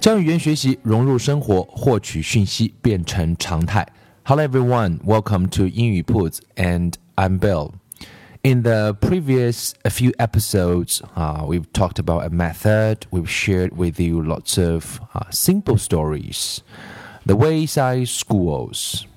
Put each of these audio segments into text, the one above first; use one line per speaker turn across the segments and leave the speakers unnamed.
将语言学习融入生活，获取讯息变成常态。Hello everyone, welcome to 英语 铺子 and I'm Bill. In the previous few episodes, uh, we've talked about a method. We've shared with you lots of uh, simple stories. The wayside schools. Uh,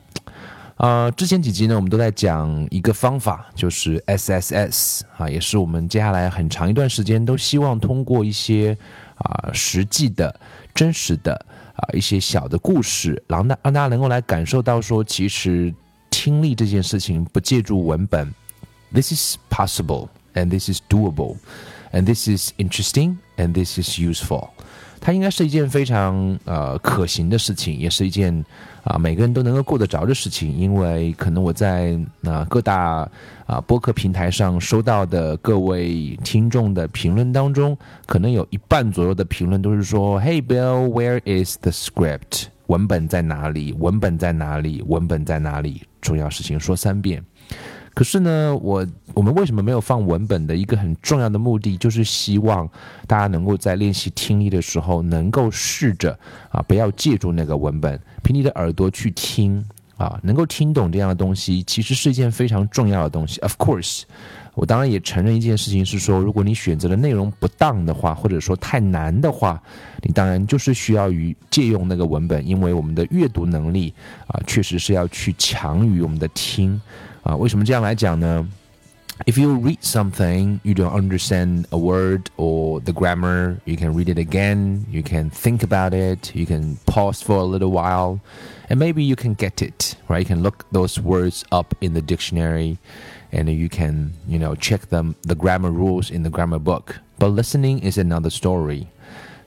呃，之前几集呢，我们都在讲一个方法，就是 SSS 啊，也是我们接下来很长一段时间都希望通过一些啊实际的。真实的啊一些小的故事，让大让大家能够来感受到说，其实听力这件事情不借助文本，this is possible and this is doable and this is interesting and this is useful。它应该是一件非常呃可行的事情，也是一件啊每个人都能够过得着的事情。因为可能我在啊各大啊播客平台上收到的各位听众的评论当中，可能有一半左右的评论都是说：“Hey Bill，where is the script？文本在哪里？文本在哪里？文本在哪里？重要事情说三遍。”可是呢，我我们为什么没有放文本的一个很重要的目的，就是希望大家能够在练习听力的时候，能够试着啊，不要借助那个文本，凭你的耳朵去听啊，能够听懂这样的东西，其实是一件非常重要的东西。Of course，我当然也承认一件事情是说，如果你选择的内容不当的话，或者说太难的话，你当然就是需要于借用那个文本，因为我们的阅读能力啊，确实是要去强于我们的听。啊，为什么这样来讲呢？If you read something, you don't understand a word or the grammar, you can read it again, you can think about it, you can pause for a little while, and maybe you can get it, right? You can look those words up in the dictionary and you can, you know, check them the grammar rules in the grammar book. But listening is another story.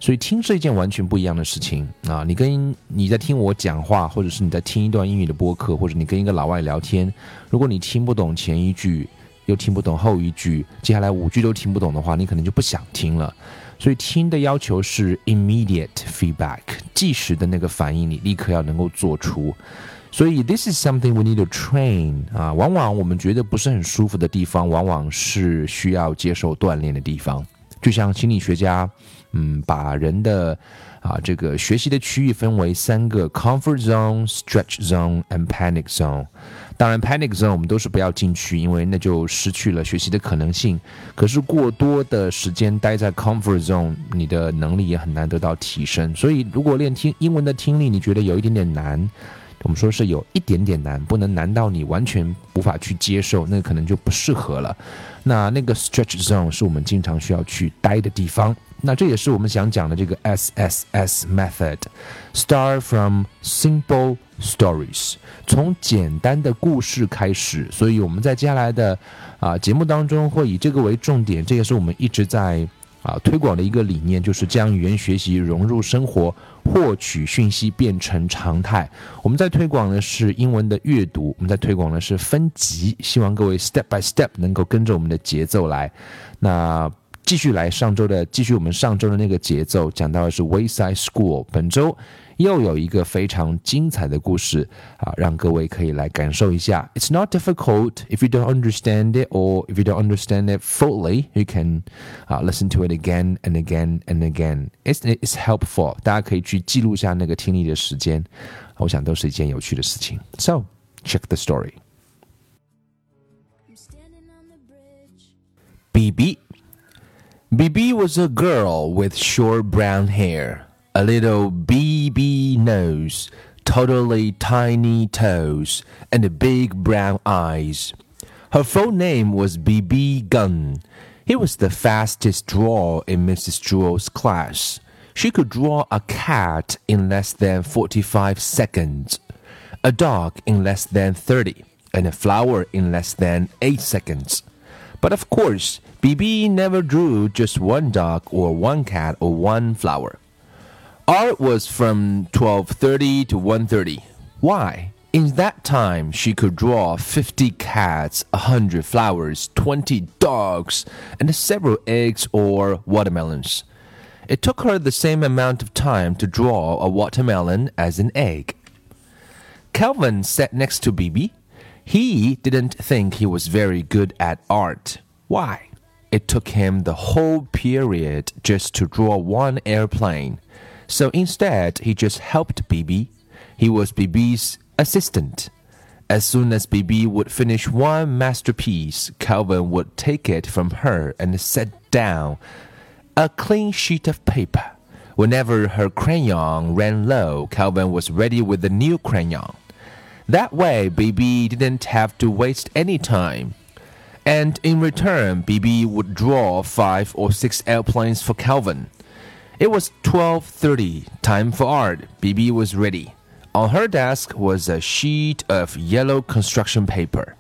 所以听是一件完全不一样的事情啊！你跟你在听我讲话，或者是你在听一段英语的播客，或者你跟一个老外聊天，如果你听不懂前一句，又听不懂后一句，接下来五句都听不懂的话，你可能就不想听了。所以听的要求是 immediate feedback，即时的那个反应，你立刻要能够做出。所以 this is something we need to train 啊！往往我们觉得不是很舒服的地方，往往是需要接受锻炼的地方。就像心理学家。嗯，把人的啊这个学习的区域分为三个：comfort zone、stretch zone and panic zone。当然，panic zone 我们都是不要进去，因为那就失去了学习的可能性。可是过多的时间待在 comfort zone，你的能力也很难得到提升。所以，如果练听英文的听力，你觉得有一点点难。我们说是有一点点难，不能难到你完全无法去接受，那可能就不适合了。那那个 stretch zone 是我们经常需要去待的地方。那这也是我们想讲的这个 SSS method，start from simple stories，从简单的故事开始。所以我们在接下来的啊节目当中会以这个为重点，这也是我们一直在。啊，推广的一个理念就是将语言学习融入生活，获取讯息变成常态。我们在推广的是英文的阅读，我们在推广的是分级，希望各位 step by step 能够跟着我们的节奏来。那。继续来上周的，继续我们上周的那个节奏，讲到的是 Wayside School。本周又有一个非常精彩的故事啊，让各位可以来感受一下。It's not difficult if you don't understand it, or if you don't understand it fully, you can 啊 listen to it again and again and again. It's it's helpful. 大家可以去记录下那个听力的时间，我想都是一件有趣的事情。So check the story. BB Bibi was a girl with short brown hair, a little BB nose, totally tiny toes, and big brown eyes. Her full name was BB Gunn. He was the fastest drawer in Mrs. Jewls' class. She could draw a cat in less than 45 seconds, a dog in less than 30, and a flower in less than 8 seconds. But of course, BB never drew just one dog or one cat or one flower. Art was from 1230 to 130. Why? In that time, she could draw 50 cats, 100 flowers, 20 dogs, and several eggs or watermelons. It took her the same amount of time to draw a watermelon as an egg. Calvin sat next to BB. He didn't think he was very good at art. Why? It took him the whole period just to draw one airplane. So instead, he just helped BB. He was BB's assistant. As soon as BB would finish one masterpiece, Calvin would take it from her and set down a clean sheet of paper. Whenever her crayon ran low, Calvin was ready with a new crayon. That way, BB didn't have to waste any time. And in return, BB would draw five or six airplanes for Calvin. It was 12:30, time for art. BB was ready. On her desk was a sheet of yellow construction paper.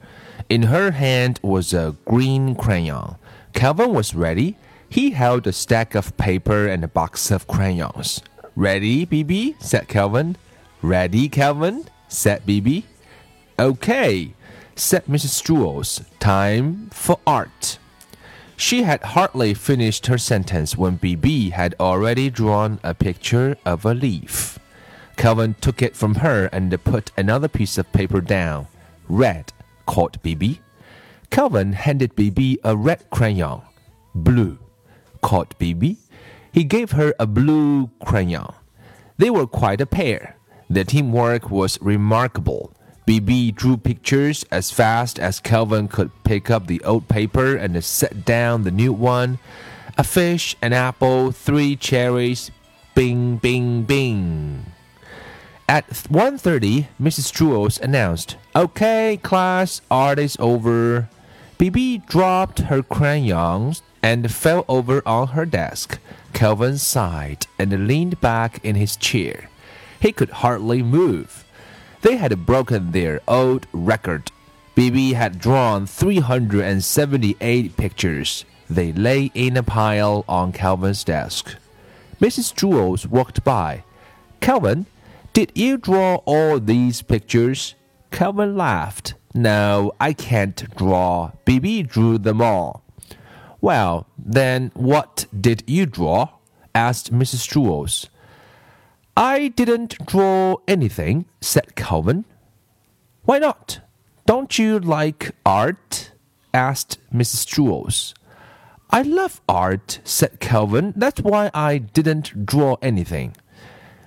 In her hand was a green crayon. Calvin was ready. He held a stack of paper and a box of crayons. Ready, BB? said Calvin. Ready, Calvin? said BB. Okay, said Mrs. Jewls. Time for art. She had hardly finished her sentence when BB had already drawn a picture of a leaf. Calvin took it from her and put another piece of paper down. Red, called BB. Calvin handed BB a red crayon. Blue, called BB. He gave her a blue crayon. They were quite a pair. Their teamwork was remarkable. BB drew pictures as fast as Calvin could pick up the old paper and set down the new one. A fish, an apple, three cherries. Bing, bing, bing. At 1.30, Mrs. Jewls announced, Okay, class, art is over. BB dropped her crayons and fell over on her desk. Calvin sighed and leaned back in his chair. He could hardly move. They had broken their old record. BB had drawn 378 pictures. They lay in a pile on Calvin's desk. Mrs. Jewls walked by. Calvin, did you draw all these pictures? Calvin laughed. No, I can't draw. BB drew them all. Well, then what did you draw? asked Mrs. Jewls. I didn't draw anything, said Calvin. Why not? Don't you like art? asked Mrs. Jewls. I love art, said Calvin. That's why I didn't draw anything.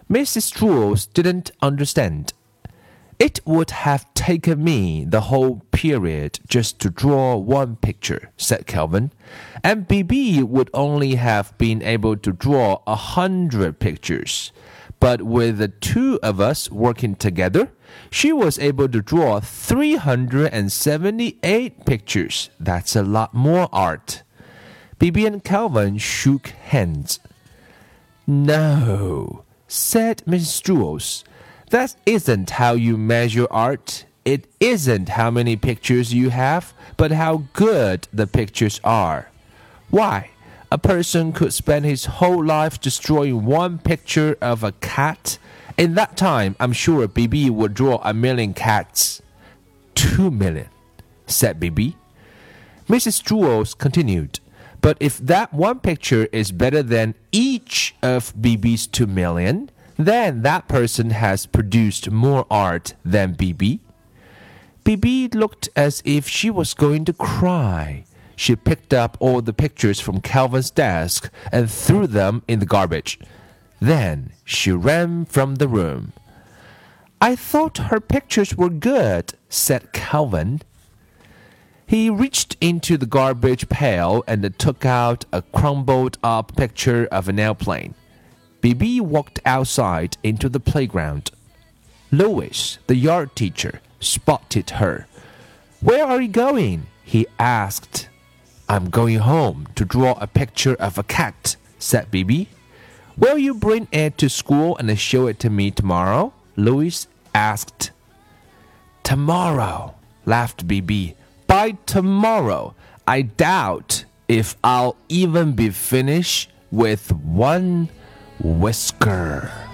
Mrs. Jewls didn't understand. It would have taken me the whole period just to draw one picture, said Calvin, and BB would only have been able to draw a hundred pictures. But with the two of us working together, she was able to draw 378 pictures. That's a lot more art. Bibi and Calvin shook hands. No, said Mrs. Jewls. That isn't how you measure art. It isn't how many pictures you have, but how good the pictures are. Why? A person could spend his whole life destroying one picture of a cat. In that time, I'm sure BB would draw a million cats. Two million, said BB. Mrs. Jewls continued. But if that one picture is better than each of BB's two million, then that person has produced more art than BB. BB looked as if she was going to cry. She picked up all the pictures from Calvin's desk and threw them in the garbage. Then she ran from the room. I thought her pictures were good, said Calvin. He reached into the garbage pail and took out a crumbled up picture of an airplane. Bibi walked outside into the playground. Louis, the yard teacher, spotted her. Where are you going? he asked. I'm going home to draw a picture of a cat, said BB. Will you bring it to school and show it to me tomorrow? Louis asked. Tomorrow, laughed BB. By tomorrow, I doubt if I'll even be finished with one whisker.